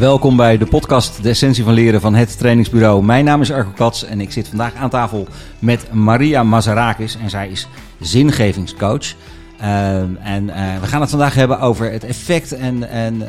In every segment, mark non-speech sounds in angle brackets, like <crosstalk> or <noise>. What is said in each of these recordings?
welkom bij de podcast De Essentie van Leren van het Trainingsbureau. Mijn naam is Arco Kats en ik zit vandaag aan tafel met Maria Mazarakis en zij is zingevingscoach. Uh, en uh, we gaan het vandaag hebben over het effect en, en uh,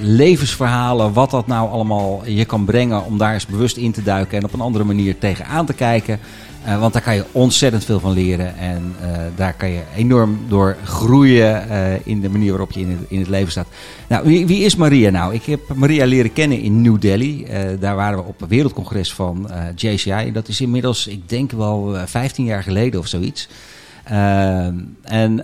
levensverhalen. Wat dat nou allemaal je kan brengen om daar eens bewust in te duiken en op een andere manier tegenaan te kijken. Uh, want daar kan je ontzettend veel van leren. En daar kan je enorm door groeien in de manier waarop je in het, in het leven staat. Nou, wie, wie, is Maria nou? Ik heb Maria leren kennen in New Delhi. daar waren we op een wereldcongres van JCI. Dat is inmiddels, ik denk wel 15 jaar geleden of zoiets. En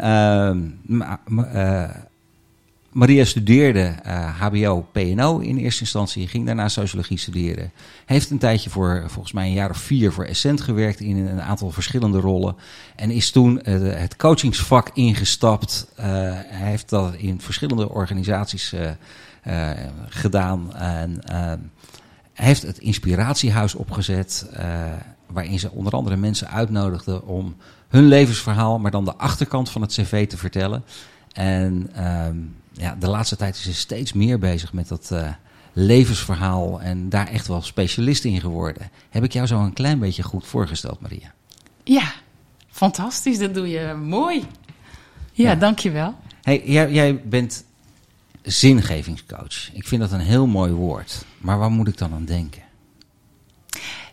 Maria studeerde uh, HBO PNO in eerste instantie, ging daarna sociologie studeren. Heeft een tijdje voor, volgens mij een jaar of vier, voor Essent gewerkt in een aantal verschillende rollen. En is toen uh, het coachingsvak ingestapt. Hij heeft dat in verschillende organisaties gedaan. En heeft het Inspiratiehuis opgezet, waarin ze onder andere mensen uitnodigden om hun levensverhaal, maar dan de achterkant van het cv te vertellen. En ja, de laatste tijd is ze steeds meer bezig met dat uh, levensverhaal en daar echt wel specialist in geworden. Heb ik jou zo een klein beetje goed voorgesteld, Maria? Ja, fantastisch. Dat doe je mooi. Ja, ja. dankjewel. Hey, jij, jij bent zingevingscoach. Ik vind dat een heel mooi woord. Maar waar moet ik dan aan denken?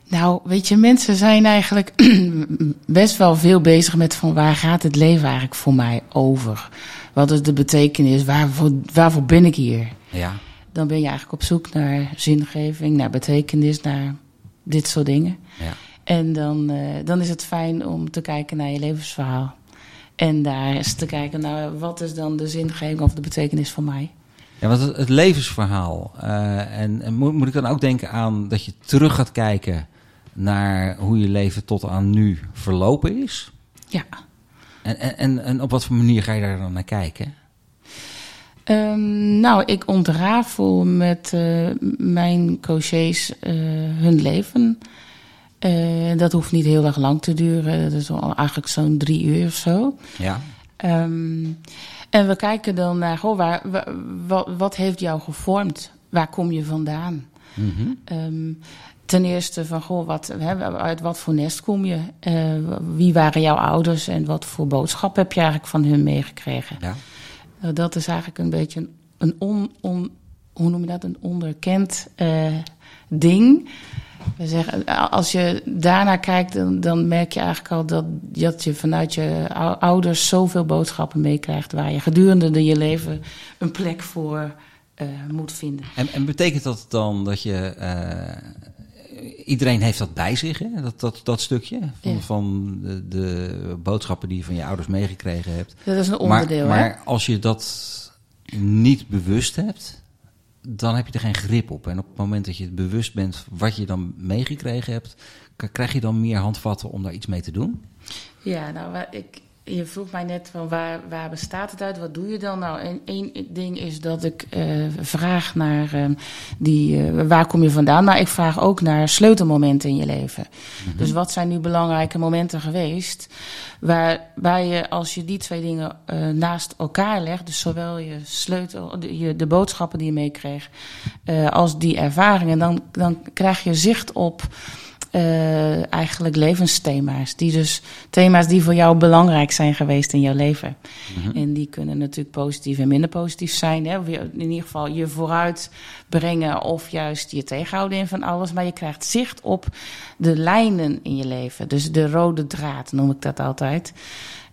Nou, weet je, mensen zijn eigenlijk <clears throat> best wel veel bezig met van waar gaat het leven eigenlijk voor mij over? Wat is de betekenis? Waarvoor, waarvoor ben ik hier? Ja. Dan ben je eigenlijk op zoek naar zingeving, naar betekenis, naar dit soort dingen. Ja. En dan, uh, dan is het fijn om te kijken naar je levensverhaal. En daar eens te kijken naar wat is dan de zingeving of de betekenis van mij. Ja, want het, het levensverhaal. Uh, en, en moet, moet ik dan ook denken aan dat je terug gaat kijken naar hoe je leven tot aan nu verlopen is? Ja. En, en, en op wat voor manier ga je daar dan naar kijken? Um, nou, ik ontrafel met uh, mijn coaches uh, hun leven. Uh, dat hoeft niet heel erg lang te duren. Dat is eigenlijk zo'n drie uur of zo. Ja. Um, en we kijken dan naar, goh, waar, wat, wat heeft jou gevormd? Waar kom je vandaan? Mm -hmm. um, ten eerste van, goh, wat, hè, uit wat voor nest kom je? Uh, wie waren jouw ouders en wat voor boodschap heb je eigenlijk van hun meegekregen? Ja. Uh, dat is eigenlijk een beetje een, een on, on, hoe noem je dat, een onderkend uh, ding. We zeggen, als je daarnaar kijkt, dan, dan, merk je eigenlijk al dat, dat je vanuit je ouders zoveel boodschappen meekrijgt waar je gedurende je leven een plek voor moet vinden. En, en, betekent dat dan dat je iedereen heeft dat bij zich, hè? Dat, dat, dat stukje van, ja. van de, de, boodschappen die je van je ouders meegekregen hebt. Dat is een onderdeel. Maar, maar als je dat niet bewust hebt, dan heb je er geen grip op. En op het moment dat je het bewust bent wat je dan meegekregen hebt, krijg je dan meer handvatten om daar iets mee te doen? Ja, nou, ik, je vroeg mij net van waar, waar bestaat het uit? Wat doe je dan? Nou, en één ding is dat ik uh, vraag naar uh, die, uh, waar kom je vandaan? Maar ik vraag ook naar sleutelmomenten in je leven. Mm -hmm. Dus wat zijn nu belangrijke momenten geweest? Waar, waar je, als je die twee dingen naast elkaar legt, dus zowel je sleutel, de, je, de boodschappen die je meekreeg, als die ervaringen, dan, dan krijg je zicht op uh, eigenlijk levensthema's. Die dus thema's die voor jou belangrijk zijn geweest in jouw leven. Mhm. Mm -hmm. En die kunnen natuurlijk positief en minder positief zijn. Hè? In ieder geval je vooruit brengen of juist je tegenhouden in van alles. Maar je krijgt zicht op de lijnen in je leven. Dus de rode draad noem ik dat altijd.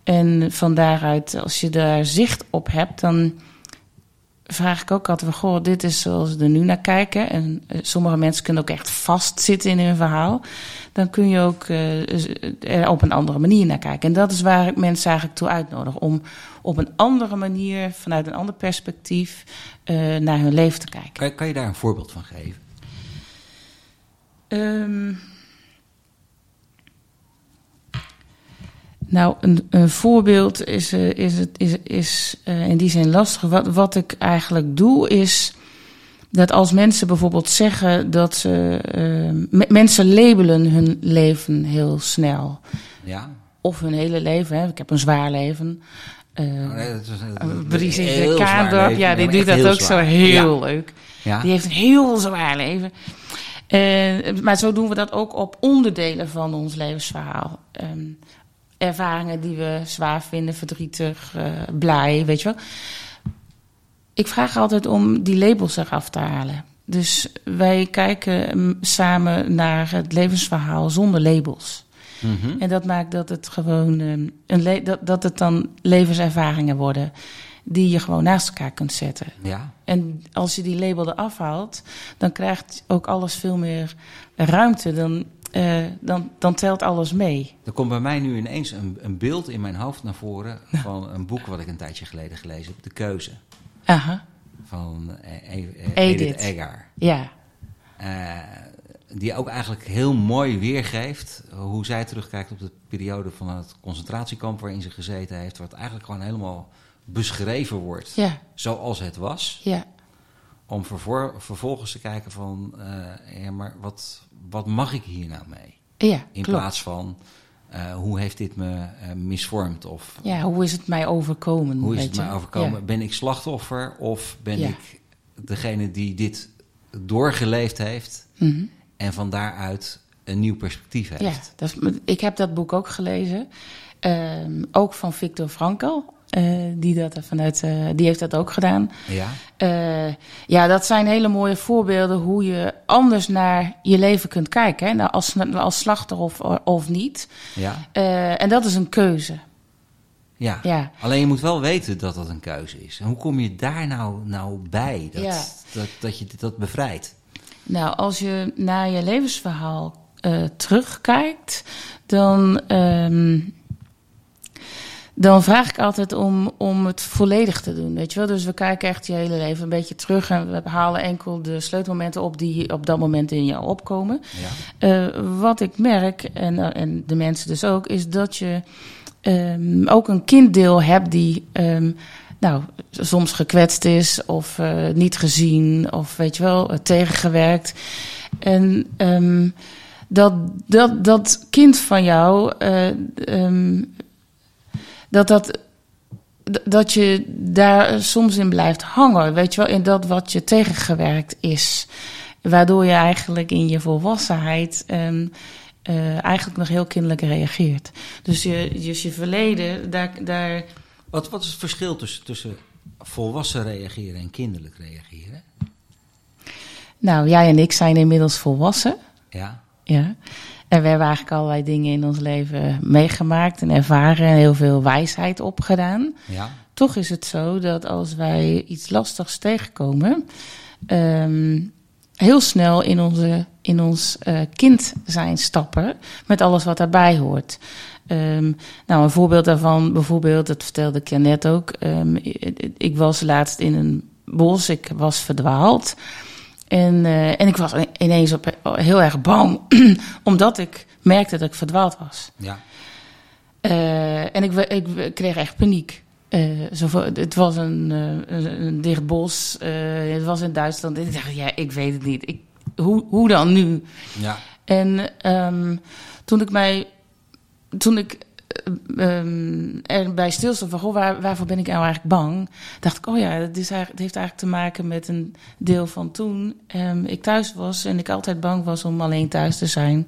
En van daaruit, als je daar zicht op hebt, dan vraag ik ook altijd van, goh, dit is zoals we er nu naar kijken. En uh, sommige mensen kunnen ook echt vastzitten in hun verhaal. Dan kun je ook er op een andere manier naar kijken. En dat is waar ik mensen eigenlijk toe uitnodig. Om op een andere manier, vanuit een ander perspectief, uh, naar hun leven te kijken. Kan, kan je daar een voorbeeld van geven? Um, Nou, een, een voorbeeld is, uh, is, het, is, is uh, in die zin lastig. Wat, wat ik eigenlijk doe is dat als mensen bijvoorbeeld zeggen dat ze. Uh, mensen labelen hun leven heel snel. Ja. Of hun hele leven. Hè. Ik heb een zwaar leven. Uh, Oh, nee, dat is een- Kaandorp, ja, die doet dat ook zo heel Ja. leuk. Ja. Die heeft een heel zwaar leven. Eh, maar zo doen we dat ook op onderdelen van ons levensverhaal. Ehm, ervaringen die we zwaar vinden, verdrietig, eh, blij, weet je wel. Ik vraag altijd om die labels eraf te halen. Dus wij kijken mm, samen naar het levensverhaal zonder labels. Mhm. En dat maakt dat het gewoon ehm, een dat, dat het dan levenservaringen worden die je gewoon naast elkaar kunt zetten. ja. En als je die label eraf haalt, dan krijgt ook alles veel meer ruimte. Dan, eh, dan, dan telt alles mee. Er komt bij mij nu ineens een, een beeld in mijn hoofd naar voren van een boek wat ik een tijdje geleden gelezen heb, De Keuze, Aha, van eh, E- eh, Edith. Edith ja. Eh, die ook eigenlijk heel mooi weergeeft hoe zij terugkijkt op de periode van het concentratiekamp waarin ze gezeten heeft, wat eigenlijk gewoon helemaal beschreven wordt Ja, zoals het was. ja, Om vervor- vervolgens te kijken van, eh, ja, maar wat, wat mag ik hier nou mee? ja In klopt. plaats van, eh, hoe heeft dit me eh, misvormd? Of Ja, hoe is het mij overkomen? hoe is het je? mij overkomen? Ja. Ben ik slachtoffer of ben Ja. ik degene die dit doorgeleefd heeft Mhm. en van daaruit een nieuw perspectief heeft? Ja, dat is, ik heb dat boek ook gelezen. Ehm, ook van Viktor Frankl. Eh, die, dat vanuit, eh, die heeft dat ook gedaan. Ja? Eh, ja, dat zijn hele mooie voorbeelden hoe je anders naar je leven kunt kijken. Hè? Nou, als, als slachtoffer of, of niet. Ja? En dat is een keuze. Ja. Ja. Alleen je moet wel weten dat dat een keuze is. En hoe kom je daar nou, nou bij? Dat, Ja. dat, dat je dat bevrijdt? Nou, als je naar je levensverhaal terugkijkt, dan, ehm, dan vraag ik altijd om, om het volledig te doen. Weet je wel? Dus we kijken echt je hele leven een beetje terug en we halen enkel de sleutelmomenten op die op dat moment in jou opkomen. Ja. Eh, wat ik merk, en, eh, en de mensen dus ook, is dat je ehm, ook een kinddeel hebt die ehm, nou, soms gekwetst is of eh, niet gezien of weet je wel, tegengewerkt. En ehm, dat, dat, dat kind van jou, dat dat. je daar soms in blijft hangen, weet je wel, in dat wat je tegengewerkt is. Waardoor je eigenlijk in je volwassenheid ehm, eh, eigenlijk nog heel kinderlijk reageert. Dus je, dus je verleden, daar, daar, Wat, wat is het verschil tussen, tussen volwassen reageren en kinderlijk reageren? nou jij en ik zijn inmiddels volwassen. Ja? Ja. En we hebben eigenlijk allerlei dingen in ons leven meegemaakt en ervaren en heel veel wijsheid opgedaan. Ja? Toch is het zo dat als wij iets lastigs tegenkomen, ehm, heel snel in, onze, in ons eh, kind zijn stappen met alles wat daarbij hoort. Ehm, nou, een voorbeeld daarvan, bijvoorbeeld, dat vertelde ik je net ook. Ehm, ik, ik was laatst in een bos, ik was verdwaald. En, eh, en ik was ineens op, heel erg bang, <clears throat> omdat ik merkte dat ik verdwaald was. Ja. Eh, en ik, ik, kreeg echt paniek. Eh, zo, het was een, een, een dicht bos. het was in Duitsland. En ik dacht, ja, ik weet het niet. Ik, hoe, hoe dan nu? Ja. En ehm, toen ik mij. Toen ik eh, ehm, erbij stilstond van, goh, waar, waarvoor ben ik nou eigenlijk bang? Dacht ik, oh ja, het, is eigenlijk, het heeft eigenlijk te maken met een deel van toen ehm, ik thuis was en ik altijd bang was om alleen thuis te zijn.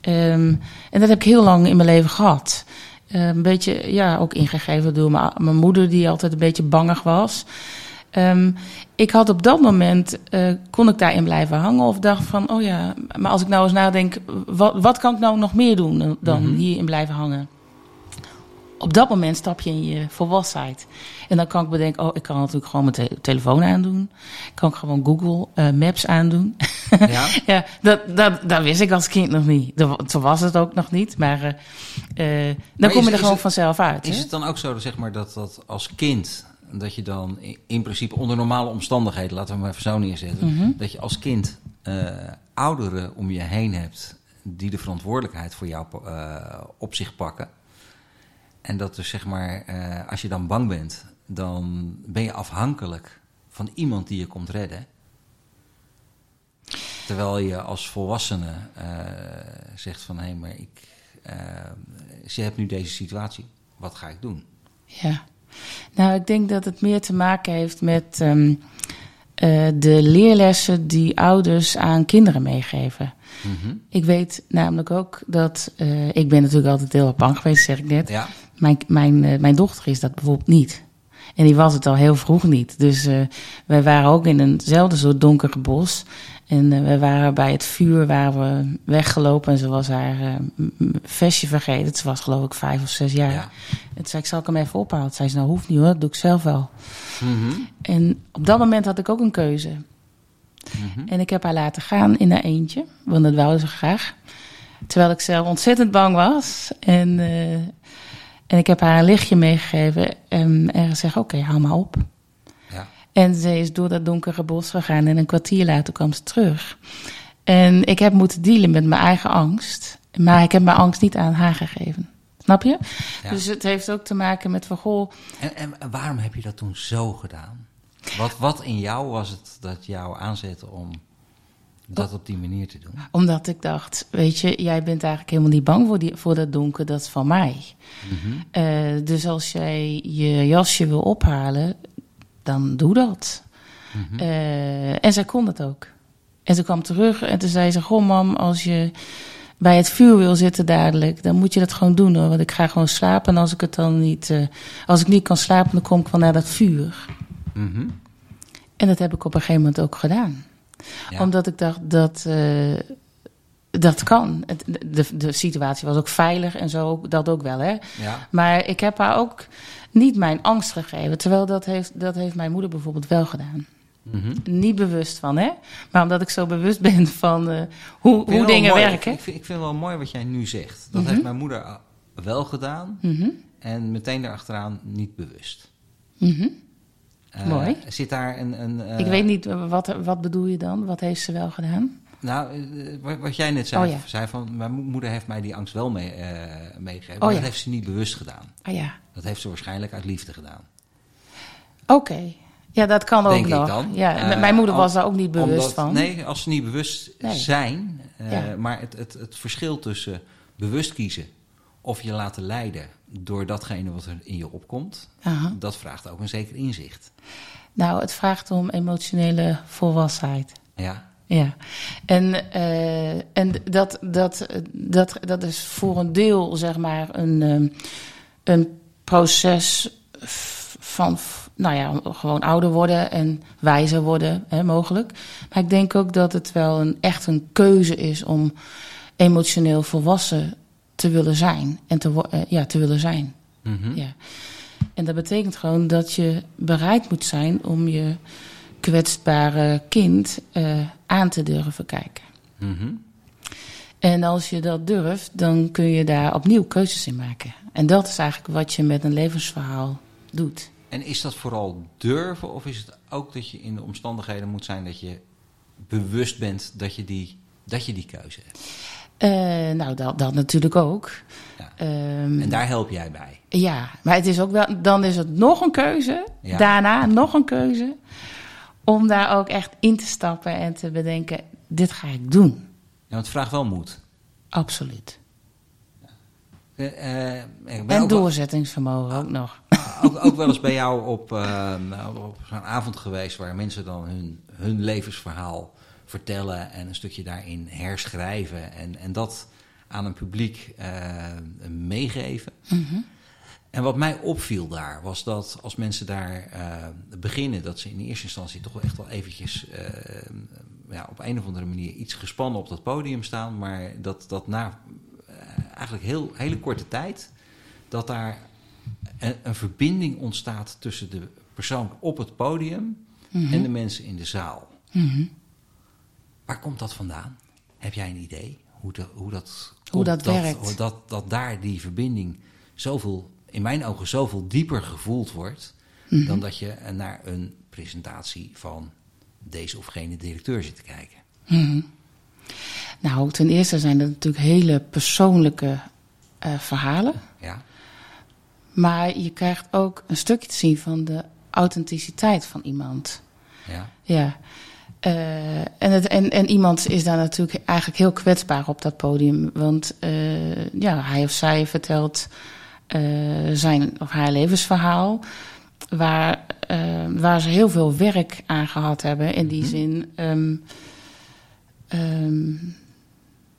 Ehm, en dat heb ik heel lang in mijn leven gehad. Eh, een beetje, ja, ook ingegeven door mijn, mijn moeder, die altijd een beetje bangig was. Ik had op dat moment, eh, kon ik daarin blijven hangen of dacht van, oh ja, maar als ik nou eens nadenk, wat, wat kan ik nou nog meer doen dan- dan Mhm. hierin blijven hangen? Op dat moment stap je in je volwassenheid. En dan kan ik bedenken, oh, ik kan natuurlijk gewoon mijn te- telefoon aandoen. Ik kan gewoon Google eh, Maps aandoen. Ja? <laughs> ja, dat, dat, dat wist ik als kind nog niet. Dat, zo was het ook nog niet. Maar eh, eh, dan kom je er gewoon het- vanzelf uit. Is hè? het dan ook zo zeg maar, dat, dat als kind, dat je dan in principe onder normale omstandigheden, laten we hem even zo neerzetten, Mhm. dat je als kind ouderen om je heen hebt die de verantwoordelijkheid voor jou op zich pakken. En dat dus zeg maar, eh, als je dan bang bent, dan ben je afhankelijk van iemand die je komt redden. Terwijl je als volwassene eh, zegt van hé, maar ik, eh, ze hebt nu deze situatie, wat ga ik doen? Ja. Nou, ik denk dat het meer te maken heeft met ehm, eh, de leerlessen die ouders aan kinderen meegeven. Mhm. Ik weet namelijk ook dat. ik ben natuurlijk altijd heel bang geweest, zeg ik net. Ja. Mijn, mijn, eh, mijn dochter is dat bijvoorbeeld niet. En die was het al heel vroeg niet. Dus eh, wij waren ook in eenzelfde soort donkere bos. En eh, we waren bij het vuur waren we weggelopen. En ze was haar m- vestje vergeten. Ze was geloof ik vijf of zes jaar. Ja. En zei ik, zal ik hem even ophalen? Zei ze, nou hoeft niet hoor, dat doe ik zelf wel. Mhm. En op dat moment had ik ook een keuze. Mhm. En ik heb haar laten gaan in haar eentje, want dat wou ze graag. Terwijl ik zelf ontzettend bang was. En, en ik heb haar een lichtje meegegeven en, en gezegd, oké, hou maar op. Ja. En ze is door dat donkere bos gegaan en een kwartier later kwam ze terug. En ik heb moeten dealen met mijn eigen angst. Maar ik heb mijn angst niet aan haar gegeven. Snap je? Ja. Dus het heeft ook te maken met van, goh, En, en waarom heb je dat toen zo gedaan? Wat, wat in jou was het dat jou aanzette om dat op die manier te doen? Omdat ik dacht, weet je, jij bent eigenlijk helemaal niet bang voor, die, voor dat donker, dat is van mij. Mhm. Eh, dus als jij je jasje wil ophalen, dan doe dat. Mhm. Eh, en zij kon dat ook. En ze kwam terug en toen zei ze, goh mam, als je bij het vuur wil zitten dadelijk, dan moet je dat gewoon doen hoor. Want ik ga gewoon slapen en als ik het dan niet, eh, als ik niet kan slapen, dan kom ik wel naar dat vuur. Mhm. En dat heb ik op een gegeven moment ook gedaan Ja. omdat ik dacht dat eh, dat kan. Het, de, de situatie was ook veilig en zo, dat ook wel, hè. ja. Maar ik heb haar ook niet mijn angst gegeven. Terwijl dat heeft, dat heeft mijn moeder bijvoorbeeld wel gedaan. Mhm. Niet bewust van, hè. Maar omdat ik zo bewust ben van eh, hoe, Ik hoe dingen mooi- werken. Ik vind, ik vind wel mooi wat jij nu zegt. Dat Mhm. heeft mijn moeder uh, wel gedaan Mhm, en meteen daarachteraan niet bewust. Eh, Mooi. Zit daar een... een eh, ik weet niet, wat, wat bedoel je dan? Wat heeft ze wel gedaan? Nou, eh, wat- jij net zei, Oh ja. zei van... Mijn mo- moeder heeft mij die angst wel mee, meegegeven. Oh maar ja. dat heeft ze niet bewust gedaan. Ah ja, Dat heeft ze waarschijnlijk uit liefde gedaan. oké. Ja, dat kan ook Denk ik nog. dan. Ja, mijn moeder was daar ook niet bewust Omdat- van. Nee, als ze niet bewust Nee. zijn. Maar het, het, het verschil tussen bewust kiezen of je laten leiden door datgene wat er in je opkomt, Aha. dat vraagt ook een zeker inzicht. Nou, het vraagt om emotionele volwassenheid. Ja, Ja, en, eh, en dat, dat, dat, dat is voor een deel, zeg maar, een, ehm, een proces van, nou ja, gewoon ouder worden en wijzer worden, hè, mogelijk. Maar ik denk ook dat het wel een, echt een keuze is om emotioneel volwassen te willen zijn. En te, eh, ja, te willen zijn. Mhm. Ja. En dat betekent gewoon dat je bereid moet zijn om je kwetsbare kind eh, aan te durven kijken. Mhm. En als je dat durft, dan kun je daar opnieuw keuzes in maken. En dat is eigenlijk wat je met een levensverhaal doet. En is dat vooral durven of is het ook dat je in de omstandigheden moet zijn dat je bewust bent dat je die, dat je die keuze hebt? Eh, nou, dat, dat natuurlijk ook. Ja. Ehm, En daar help jij bij. Ja, maar het is ook wel, dan is het nog een keuze. Ja. Daarna nog een keuze. Om daar ook echt in te stappen en te bedenken: dit ga ik doen. Ja, want het vraagt wel moed. Absoluut. Eh, eh, En doorzettingsvermogen ook nog. ook, ook wel eens bij jou op, eh, nou, op zo'n avond geweest waar mensen dan hun, hun levensverhaal vertellen en een stukje daarin herschrijven en, en dat aan een publiek eh, meegeven. Mhm. En wat mij opviel daar was dat als mensen daar eh, beginnen, dat ze in eerste instantie toch wel echt wel eventjes eh, ja, op een of andere manier iets gespannen op dat podium staan, maar dat, dat na eigenlijk heel hele korte tijd dat daar een, een verbinding ontstaat tussen de persoon op het podium en de mensen in de zaal. Mhm. Waar komt dat vandaan? Heb jij een idee hoe, de, hoe dat, Hoe komt, dat werkt? dat, dat daar die verbinding zoveel, in mijn ogen, zoveel dieper gevoeld wordt Mhm. dan dat je naar een presentatie van deze of gene directeur zit te kijken. Mhm. Nou, ten eerste zijn dat natuurlijk hele persoonlijke eh, verhalen. Ja, Maar je krijgt ook een stukje te zien van de authenticiteit van iemand. ja, Ja. Eh, en, het, en, en iemand is daar natuurlijk eigenlijk heel kwetsbaar op dat podium. Want eh, ja, hij of zij vertelt zijn of haar levensverhaal. Waar, waar ze heel veel werk aan gehad hebben. In die zin. ehm, ehm,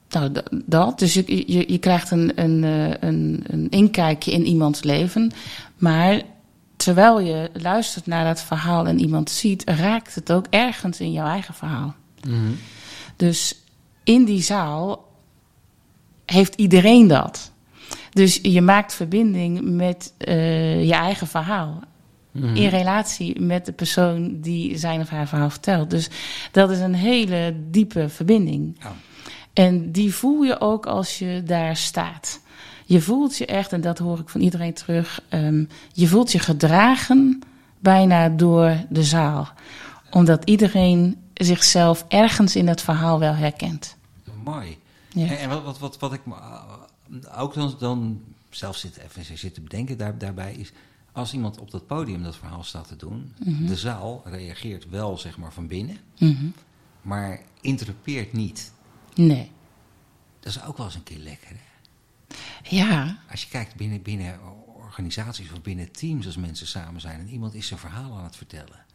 nou, dat. Dus je, je, je krijgt een, een, eh, een, een inkijkje in iemands leven. Maar terwijl je luistert naar dat verhaal en iemand ziet, raakt het ook ergens in jouw eigen verhaal. Mhm. Dus in die zaal heeft iedereen dat. Dus je maakt verbinding met eh, je eigen verhaal. Mhm. In relatie met de persoon die zijn of haar verhaal vertelt. Dus dat is een hele diepe verbinding. Ja. En die voel je ook als je daar staat. Je voelt je echt, en dat hoor ik van iedereen terug, ehm, je voelt je gedragen bijna door de zaal. Omdat iedereen zichzelf ergens in het verhaal wel herkent. Mooi. Ja. En, en wat, wat, wat, wat ik me, uh, ook dan, dan zelf zit, even zit te bedenken daar, daarbij is... als iemand op dat podium dat verhaal staat te doen... de zaal reageert wel zeg maar van binnen... Mhm. maar interrupeert niet. Nee. Dat is ook wel eens een keer lekker. Hè? Ja, Als je kijkt binnen, binnen organisaties of binnen teams als mensen samen zijn... en iemand is zijn verhaal aan het vertellen.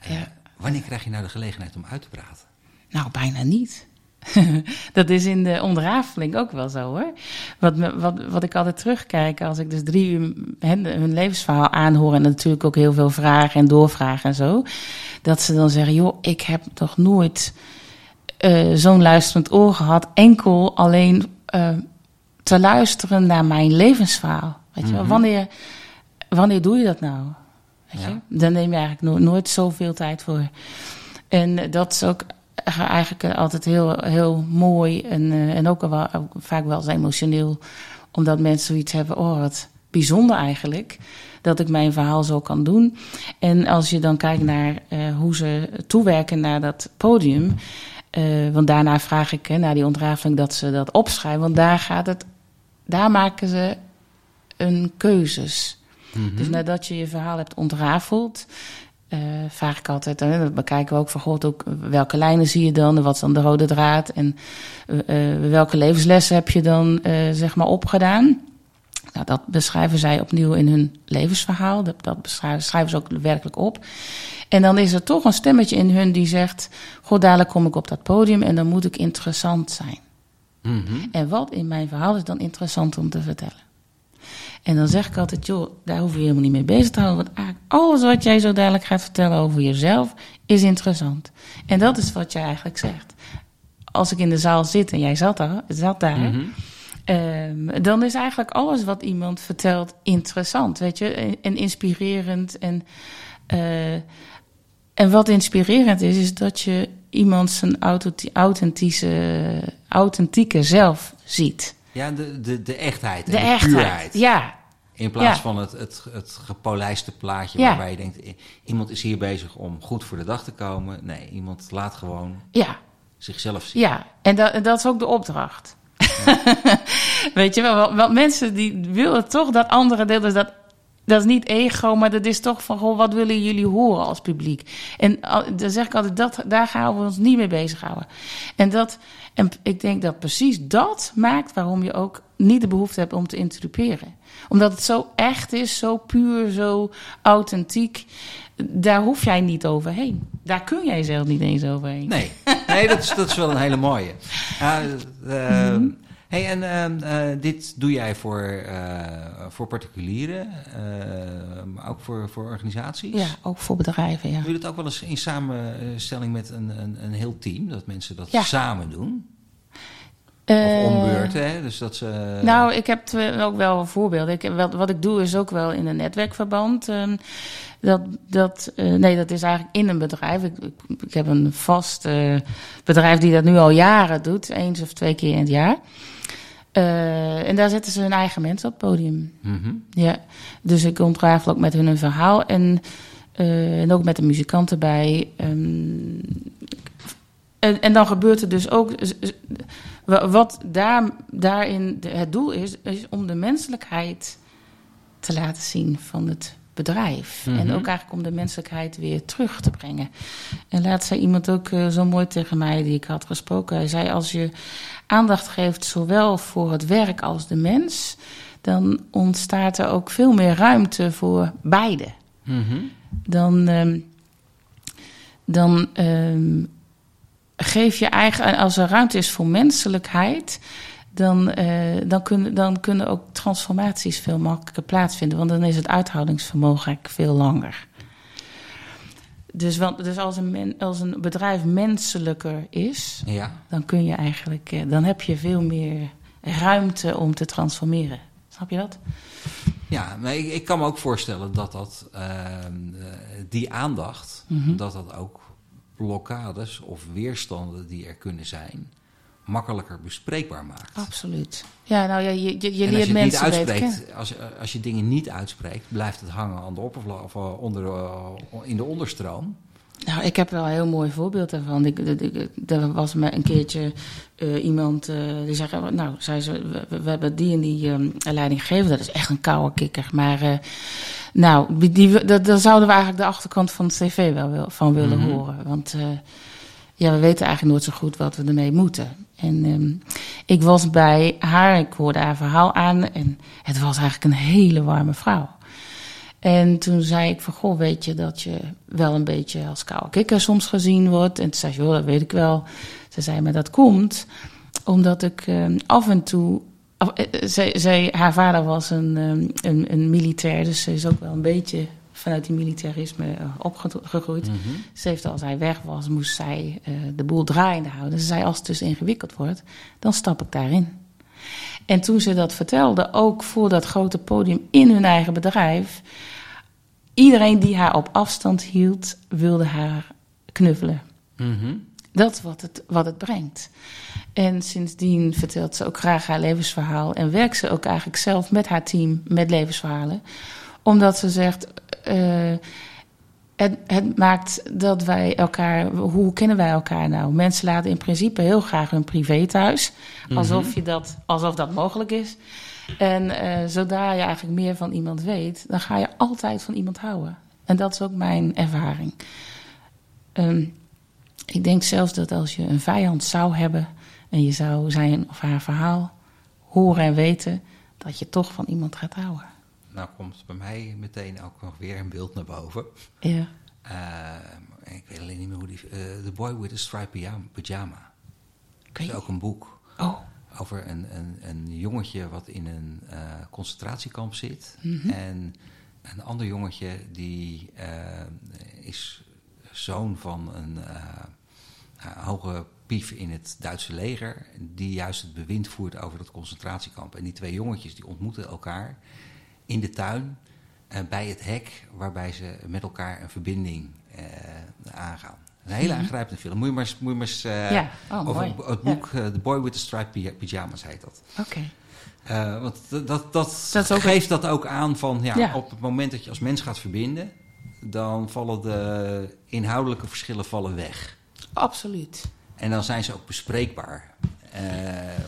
Eh, wanneer krijg je nou de gelegenheid om uit te praten? nou bijna niet. <laughs> dat is in de ontrafeling ook wel zo hoor. Wat, me, wat, wat ik altijd terugkijk als ik dus drie uur hen, hun levensverhaal aanhoor... en natuurlijk ook heel veel vragen en doorvragen en zo... dat ze dan zeggen, joh, ik heb toch nooit eh, zo'n luisterend oor gehad... enkel alleen eh, te luisteren naar mijn levensverhaal. Weet je wel? Mhm. wanneer, wanneer doe je dat nou? Weet Ja. je? Dan neem je eigenlijk nooit, nooit zoveel tijd voor. En dat is ook eigenlijk altijd heel, heel mooi en, eh, en ook, wel, ook vaak wel eens emotioneel. Omdat mensen zoiets hebben, oh wat bijzonder eigenlijk. Dat ik mijn verhaal zo kan doen. En als je dan kijkt naar eh, hoe ze toewerken naar dat podium. eh, want daarna vraag ik hè, naar die ontrafeling dat ze dat opschrijven. Want daar gaat het, daar maken ze een keuzes. Mhm. Dus nadat je je verhaal hebt ontrafeld, eh, vraag ik altijd, hè, dat bekijken we ook van God, ook welke lijnen zie je dan, en wat is dan de rode draad en eh, eh, welke levenslessen heb je dan zeg maar opgedaan. Nou, dat beschrijven zij opnieuw in hun levensverhaal. Dat, dat beschrijven, schrijven ze ook werkelijk op. En dan is er toch een stemmetje in hun die zegt: God, dadelijk kom ik op dat podium en dan moet ik interessant zijn. Mhm. En wat in mijn verhaal is dan interessant om te vertellen? En dan zeg ik altijd, joh, daar hoef je helemaal niet mee bezig te houden. Want eigenlijk alles wat jij zo dadelijk gaat vertellen over jezelf is interessant. En dat is wat jij eigenlijk zegt. Als ik in de zaal zit en jij zat daar, zat daar Mhm. ehm, dan is eigenlijk alles wat iemand vertelt interessant, weet je, en, en inspirerend. En, eh, en wat inspirerend is, is dat je iemand zijn authenti- authentische, authentieke zelf ziet. Ja, de, de, de echtheid en De de, echtheid. puurheid. Ja, In plaats Ja. van het, het, het gepolijste plaatje Ja. waarbij je denkt... iemand is hier bezig om goed voor de dag te komen. Nee, iemand laat gewoon ja, zichzelf zien. ja. En dat, dat is ook de opdracht. <laughs> Weet je wel, want- want mensen die willen toch dat andere deel, dus dat, dat is niet ego, maar dat is toch van, goh, wat willen jullie horen als publiek? En dan zeg ik altijd, dat, daar gaan we ons niet mee bezighouden. En, dat, en ik denk dat precies dat maakt waarom je ook niet de behoefte hebt om te interruperen. Omdat het zo echt is, zo puur, zo authentiek. Daar hoef jij niet overheen. Daar kun jij zelf niet eens overheen. Nee, nee dat, is, dat is wel een hele mooie. <laughs> Eh, Mhm. Hey, en eh, eh, dit doe jij voor, eh, voor particulieren, eh, maar ook voor, voor organisaties? Ja, ook voor bedrijven, ja. Doe je dat ook wel eens in samenstelling met een, een, een heel team? Dat mensen dat Ja. samen doen? Of ombeurt, hè? Dus dat ze... Nou, ik heb ook wel voorbeelden. Ik, wel- wat ik doe is ook wel in een netwerkverband. ehm, dat, dat, nee, dat is eigenlijk in een bedrijf. Ik, ik, ik heb een vast bedrijf die dat nu al jaren doet. Eens of twee keer in het jaar. Eh, en daar zetten ze hun eigen mensen op het podium. Mhm. Ja, dus ik ontrafel ook met hun een verhaal. En, eh, en ook met de muzikant erbij. Ehm, en, en dan gebeurt er dus ook. Wat daar, daarin het doel is, is om de menselijkheid te laten zien van het bedrijf. Mhm. En ook eigenlijk om de menselijkheid weer terug te brengen. En laatst zei iemand ook eh, zo mooi tegen mij, die ik had gesproken. Hij zei: Als je aandacht geeft, zowel voor het werk als de mens, dan ontstaat er ook veel meer ruimte voor beide. Mhm. Dan, ehm, dan ehm, geef je eigen, als er ruimte is voor menselijkheid, dan, eh, dan, kunnen, dan kunnen ook transformaties veel makkelijker plaatsvinden. Want dan is het uithoudingsvermogen eigenlijk veel langer. Dus, want, dus als, een men, als een bedrijf menselijker is, Ja. dan kun je eigenlijk, eh, dan heb je veel meer ruimte om te transformeren. Snap je dat? Ja, maar ik, ik kan me ook voorstellen dat dat, ehm, eh, die aandacht, Mhm. dat dat ook blokkades of weerstanden die er kunnen zijn, makkelijker bespreekbaar maakt. Absoluut. Ja, nou ja, je, je, je en als leert je niet uitspreekt, als, als je dingen niet uitspreekt, blijft het hangen aan de oppervlakte of eh, onder, eh, in de onderstroom. Nou, ik heb wel een heel mooi voorbeeld daarvan. Ik, er was me een keertje eh, iemand die zei... Nou, zei ze, we, we hebben die en die eh, leiding gegeven. Dat is echt een koude kikker. Maar nou, die, dat, daar zouden we eigenlijk de achterkant van het cv wel van willen Mhm. horen. Want ja, we weten eigenlijk nooit zo goed wat we ermee moeten. En ehm, ik was bij haar, ik hoorde haar verhaal aan... en het was eigenlijk een hele warme vrouw. En toen zei ik van, goh, weet je dat je wel een beetje als koude kikker soms gezien wordt? En toen zei ze, joh, dat weet ik wel. Ze zei, maar dat komt omdat ik eh, af en toe... af- eh, zij, haar vader was een, eh, een, een militair, dus ze is ook wel een beetje vanuit die militarisme eh, opgegroeid. Mhm. Ze heeft als hij weg was, moest zij eh, de boel draaiende houden. Ze zei, als het dus ingewikkeld wordt, dan stap ik daarin. En toen ze dat vertelde, ook voor dat grote podium in hun eigen bedrijf... iedereen die haar op afstand hield, wilde haar knuffelen. Mhm. Dat is wat het, wat het brengt. En sindsdien vertelt ze ook graag haar levensverhaal... en werkt ze ook eigenlijk zelf met haar team met levensverhalen. Omdat ze zegt... eh, het, het maakt dat wij elkaar... Hoe kennen wij elkaar nou? Mensen laten in principe heel graag hun privé thuis. Alsof, je dat, alsof dat mogelijk is. En eh, zodra je eigenlijk meer van iemand weet... dan ga je altijd van iemand houden. En dat is ook mijn ervaring. Ehm, ik denk zelfs dat als je een vijand zou hebben... en je zou zijn of haar verhaal horen en weten... dat je toch van iemand gaat houden. Nou komt bij mij meteen ook nog weer een beeld naar boven. Ja. Eh, ik weet alleen niet meer hoe die... eh, The Boy with a Striped Pyjama. pyjama. Dat is ook een boek Oh, over een, een, een jongetje wat in een eh, concentratiekamp zit. Mhm. En een ander jongetje die is zoon van een hoge pief in het Duitse leger... die juist het bewind voert over dat concentratiekamp. En die twee jongetjes die ontmoeten elkaar in de tuin... eh, bij het hek waarbij ze met elkaar een verbinding eh, aangaan. Een hele aangrijpende film. Moet je maar eens, moet je maar eens eh, Mhm. Ja, oh, over mooi. het- boek The Boy with the Striped Py- Pyjamas heet dat. oké. Want dat, dat, geeft dat ook aan van ja, Ja. op het moment dat je als mens gaat verbinden, dan vallen de inhoudelijke verschillen vallen weg. Absoluut. En dan zijn ze ook bespreekbaar.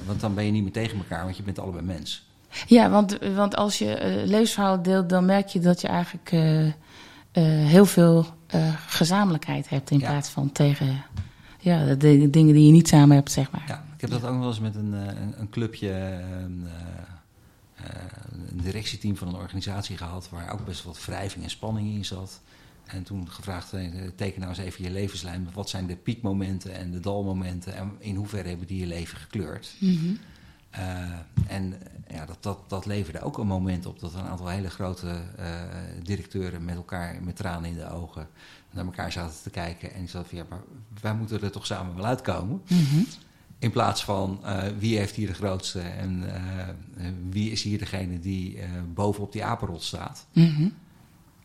Want dan ben je niet meer tegen elkaar, want je bent allebei mens. Ja, want, want als je levensverhaal deelt... dan merk je dat je eigenlijk eh, eh, heel veel gezamenlijkheid hebt... in Ja. plaats van tegen ja, de, de dingen die je niet samen hebt, zeg maar. Ja, ik heb dat ook wel eens met een, een, een clubje, een, een directieteam van een organisatie gehad, waar ook best wat wrijving en spanning in zat. En toen gevraagd, teken nou eens even je levenslijn. Wat zijn de piekmomenten en de dalmomenten en in hoeverre hebben die je leven gekleurd? Mhm. En ja, dat, dat, dat leverde ook een moment op dat een aantal hele grote eh, directeuren met elkaar met tranen in de ogen naar elkaar zaten te kijken. En die zaten van ja, maar wij moeten er toch samen wel uitkomen. Mhm. In plaats van eh, wie heeft hier de grootste en eh, wie is hier degene die bovenop die apenrot staat. Mhm.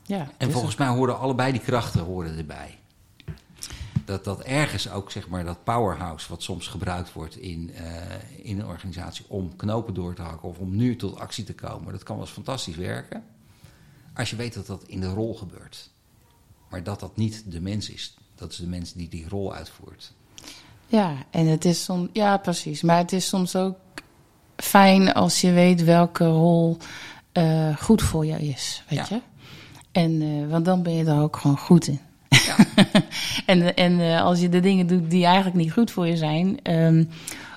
Ja, En volgens mij hoorden allebei die krachten hoorden erbij. Dat, dat ergens ook zeg maar dat powerhouse wat soms gebruikt wordt in, eh, in een organisatie om knopen door te hakken of om nu tot actie te komen. Dat kan wel eens fantastisch werken. Als je weet dat dat in de rol gebeurt. Maar dat dat niet de mens is. Dat is de mens die die rol uitvoert. Ja, en het is soms, ja, precies. Maar het is soms ook fijn als je weet welke rol eh, goed voor je is, weet Ja. je? En, eh, want dan ben je er ook gewoon goed in. <laughs> En en eh, als je de dingen doet die eigenlijk niet goed voor je zijn, ehm,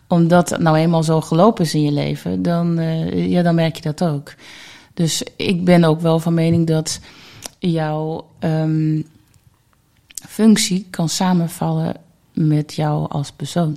omdat het nou eenmaal zo gelopen is in je leven, dan, uh, ja, dan merk je dat ook. Dus ik ben ook wel van mening dat jouw um, functie kan samenvallen met jou als persoon.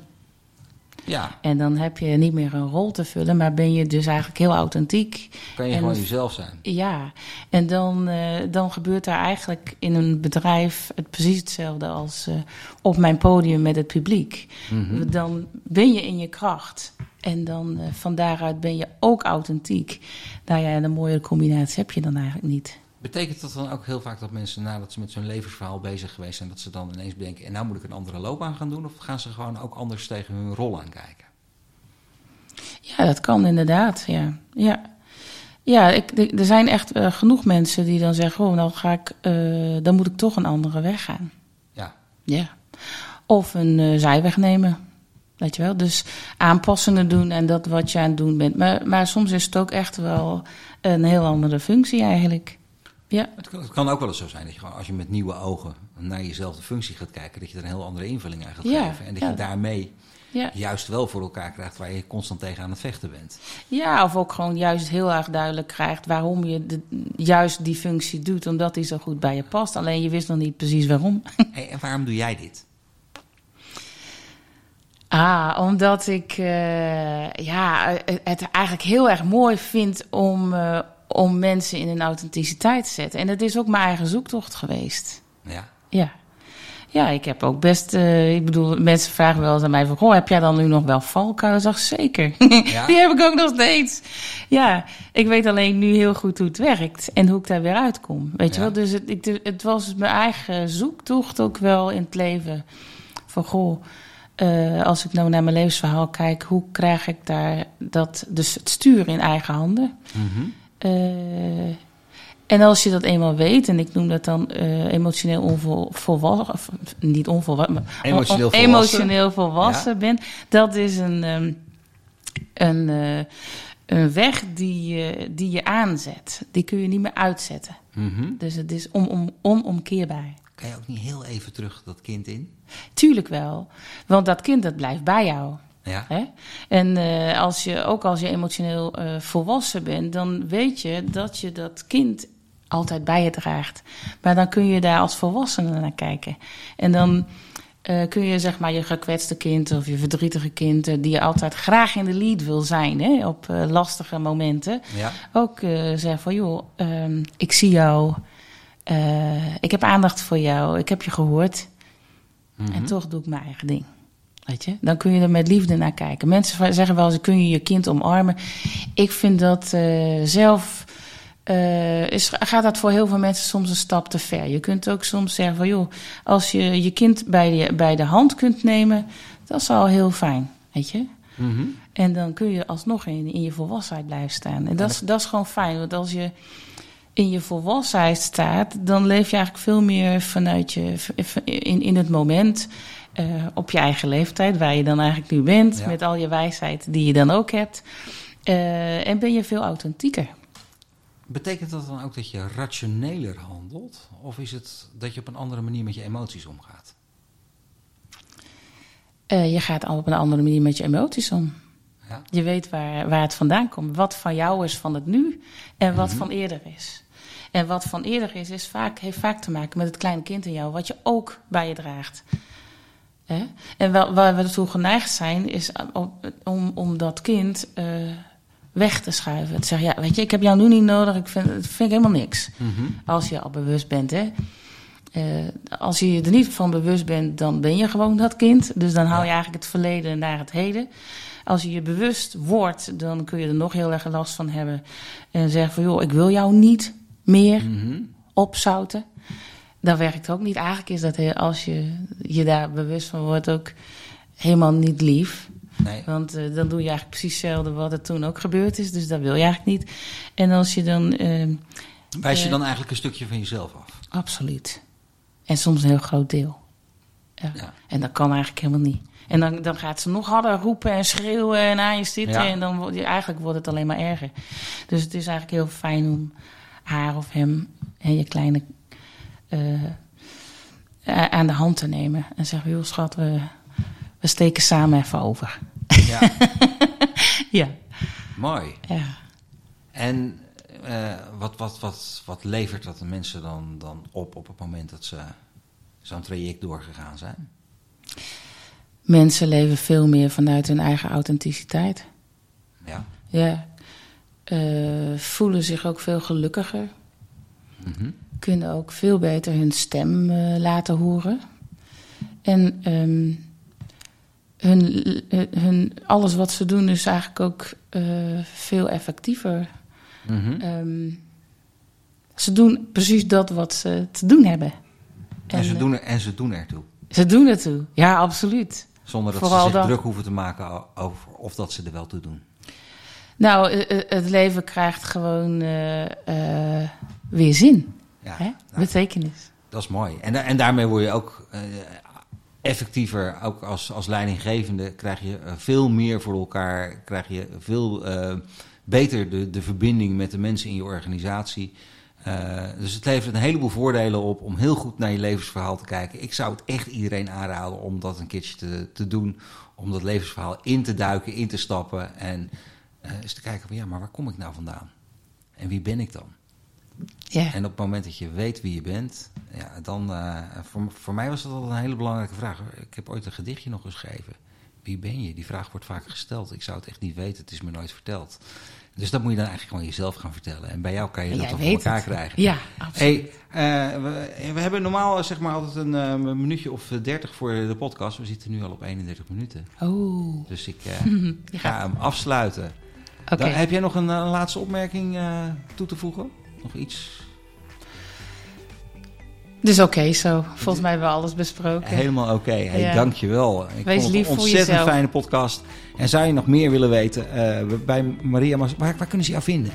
Ja. En dan heb je niet meer een rol te vullen, maar ben je dus eigenlijk heel authentiek. Kan je en, gewoon jezelf zijn. Ja, en dan, uh, dan gebeurt daar eigenlijk in een bedrijf het precies hetzelfde als uh, op mijn podium met het publiek. Mm -hmm. Dan ben je in je kracht. En dan uh, van daaruit ben je ook authentiek. Nou ja, een mooie combinatie heb je dan eigenlijk niet. Betekent dat dan ook heel vaak dat mensen nadat ze met zo'n levensverhaal bezig geweest zijn, dat ze dan ineens bedenken, en nou moet ik een andere loopbaan gaan doen? Of gaan ze gewoon ook anders tegen hun rol aankijken? Ja, dat kan inderdaad, ja. Ja, ja ik, er zijn echt uh, genoeg mensen die dan zeggen, oh, dan ga ik, uh, dan moet ik toch een andere weg gaan. Ja. Ja. Of een uh, zijweg nemen. Weet je wel? Dus aanpassingen doen en dat wat je aan het doen bent. Maar, maar soms is het ook echt wel een heel andere functie eigenlijk. Ja. Het kan, het kan, ook wel eens zo zijn dat je gewoon, als je met nieuwe ogen naar jezelfde functie gaat kijken, dat je er een heel andere invulling aan gaat ja, geven. En dat ja. je daarmee juist wel voor elkaar krijgt waar je constant tegen aan het vechten bent. Ja, of ook gewoon juist heel erg duidelijk krijgt waarom je de, juist die functie doet, omdat die zo goed bij je past. Alleen je wist nog niet precies waarom. <laughs> Hey, en waarom doe jij dit? Ah, omdat ik uh, ja, het eigenlijk heel erg mooi vind om, uh, om mensen in hun authenticiteit te zetten. En dat is ook mijn eigen zoektocht geweest. Ja. Ja. Ja, ik heb ook best, uh, ik bedoel, mensen vragen wel eens aan mij van, goh, heb jij dan nu nog wel valkuilen? Zeg zeker. Ja? <laughs> Die heb ik ook nog steeds. Ja, ik weet alleen nu heel goed hoe het werkt en hoe ik daar weer uitkom. Weet je wel, dus het, ik, het was mijn eigen zoektocht ook wel in het leven. Van, goh, uh, als ik nou naar mijn levensverhaal kijk, hoe krijg ik daar dat, dus het stuur in eigen handen? Mm en als je dat eenmaal weet, en ik noem dat dan uh, emotioneel onvolwassen, of niet onvolwassen, maar Emotioneel on, volwassen. emotioneel volwassen Ja. bent, dat is een, um, een, uh, een weg die, je die je aanzet. Die kun je niet meer uitzetten. Mhm. Dus het is om, om, onomkeerbaar. Kan je ook niet heel even terug dat kind in? Tuurlijk wel, want dat kind dat blijft bij jou. Ja. Hè? En uh, als je, ook als je emotioneel uh, volwassen bent, dan weet je dat je dat kind altijd bij je draagt. Maar dan kun je daar als volwassene naar kijken. En dan uh, kun je zeg maar je gekwetste kind of je verdrietige kind, die je altijd graag in de lead wil zijn hè, op lastige momenten, Ja. ook zeggen van joh, um, ik zie jou, ik heb aandacht voor jou, ik heb je gehoord. Mhm. En toch doe ik mijn eigen ding. Weet je? Dan kun je er met liefde naar kijken. Mensen zeggen wel eens, kun je je kind omarmen. Ik vind dat uh, zelf... Uh, is, gaat dat voor heel veel mensen soms een stap te ver. Je kunt ook soms zeggen van... joh, als je je kind bij de, bij de hand kunt nemen... dat is al heel fijn, weet je? Mhm. En dan kun je alsnog in, in je volwassenheid blijven staan. En dat, is, dat is gewoon fijn. Want als je in je volwassenheid staat... dan leef je eigenlijk veel meer vanuit je... in, in het moment... Uh, op je eigen leeftijd, waar je dan eigenlijk nu bent, Ja. met al je wijsheid die je dan ook hebt. Uh, en ben je veel authentieker. Betekent dat dan ook dat je rationeler handelt? Of is het dat je op een andere manier met je emoties omgaat? Uh, je gaat al op een andere manier met je emoties om. Ja. Je weet waar, waar het vandaan komt. Wat van jou is van het nu en wat Mhm. van eerder is. En wat van eerder is, is vaak, heeft vaak te maken met het kleine kind in jou, wat je ook bij je draagt. Hè? En wel, waar we ertoe geneigd zijn, is om, om, om dat kind uh, weg te schuiven. Te zeggen, ja, weet je, ik heb jou nu niet nodig, ik vind, dat vind ik helemaal niks. Mhm. Als je al bewust bent, hè. Uh, als je er niet van bewust bent, dan ben je gewoon dat kind. Dus dan hou je eigenlijk het verleden naar het heden. Als je je bewust wordt, dan kun je er nog heel erg last van hebben. En zeggen van, joh, ik wil jou niet meer Mhm. opzouten. Dat werkt ook niet. Eigenlijk is dat heel- als je je daar bewust van wordt ook helemaal niet lief. Nee. Want eh, dan doe je eigenlijk precies hetzelfde wat er toen ook gebeurd is. Dus dat wil je eigenlijk niet. En als je dan... eh, Wijs je Eh. dan eigenlijk een stukje van jezelf af? absoluut. En soms een heel groot deel. Ja. Ja. En dat kan eigenlijk helemaal niet. En dan, dan gaat ze nog harder roepen en schreeuwen en aan je zitten. Ja. En dan wordt, eigenlijk wordt het alleen maar erger. Dus het is eigenlijk heel fijn om haar of hem en je kleine aan de hand te nemen. En zeggen, joh schat, we, we steken samen even over. Ja, <laughs> Ja. mooi. ja. En eh, wat, wat, wat, wat levert dat de mensen dan, dan op op het moment dat ze zo'n traject doorgegaan zijn? Mensen leven veel meer vanuit hun eigen authenticiteit. Ja. Ja. Eh, voelen zich ook veel gelukkiger. Mhm. Kunnen ook veel beter hun stem eh, laten horen. En ehm, hun, eh, hun, alles wat ze doen is eigenlijk ook eh, veel effectiever. Mhm. Ehm, ze doen precies dat wat ze te doen hebben. En, ze doen er, en ze doen ertoe. Ze doen het toe. Ja, absoluut. Zonder dat Vooral ze zich dat. druk hoeven te maken over of dat ze er wel toe doen. Nou, het leven krijgt gewoon weer zin. Ja, hè? nou, Betekenis. dat is mooi. En, en daarmee word je ook eh, effectiever. Ook als, als leidinggevende krijg je eh, veel meer voor elkaar. Krijg je veel eh, beter de, de verbinding met de mensen in je organisatie. Dus het levert een heleboel voordelen op om heel goed naar je levensverhaal te kijken. Ik zou het echt iedereen aanraden om dat een keertje te, te doen. Om dat levensverhaal in te duiken, in te stappen. En eens te kijken van ja, maar waar kom ik nou vandaan? En wie ben ik dan? Ja. En op het moment dat je weet wie je bent, ja, dan. eh, voor, voor mij was dat al een hele belangrijke vraag. Ik heb ooit een gedichtje nog geschreven. Wie ben je? Die vraag wordt vaak gesteld. Ik zou het echt niet weten, het is me nooit verteld. Dus dat moet je dan eigenlijk gewoon jezelf gaan vertellen. En bij jou kan je En dat toch voor elkaar het. krijgen. Ja, absoluut. Hey, eh, we, we hebben normaal zeg maar altijd een, eh, een minuutje of dertig voor de podcast. We zitten nu al op 31 minuten. Oh, Dus ik <laughs> ga hem afsluiten. Dan, heb jij nog een, laatste opmerking toe te voegen? Nog iets Dus oké zo. Volgens mij hebben we alles besproken. Helemaal oké. Hey, Ja. Dankjewel. Ik Wees vond het lief een voor ontzettend fijne podcast. En zou je nog meer willen weten eh, bij Maria waar, waar kunnen ze jou vinden?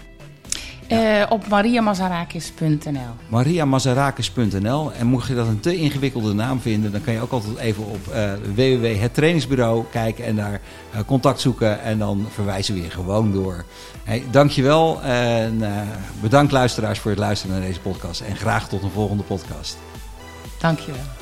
Eh, op mariamazarakis.nl. mariamazarakis.nl En mocht je dat een te ingewikkelde naam vinden, dan kan je ook altijd even op eh www.hettrainingsbureau kijken en daar eh, contact zoeken. En dan verwijzen we je gewoon door. Hey, dankjewel en bedankt luisteraars voor het luisteren naar deze podcast. En graag tot een volgende podcast. Dankjewel.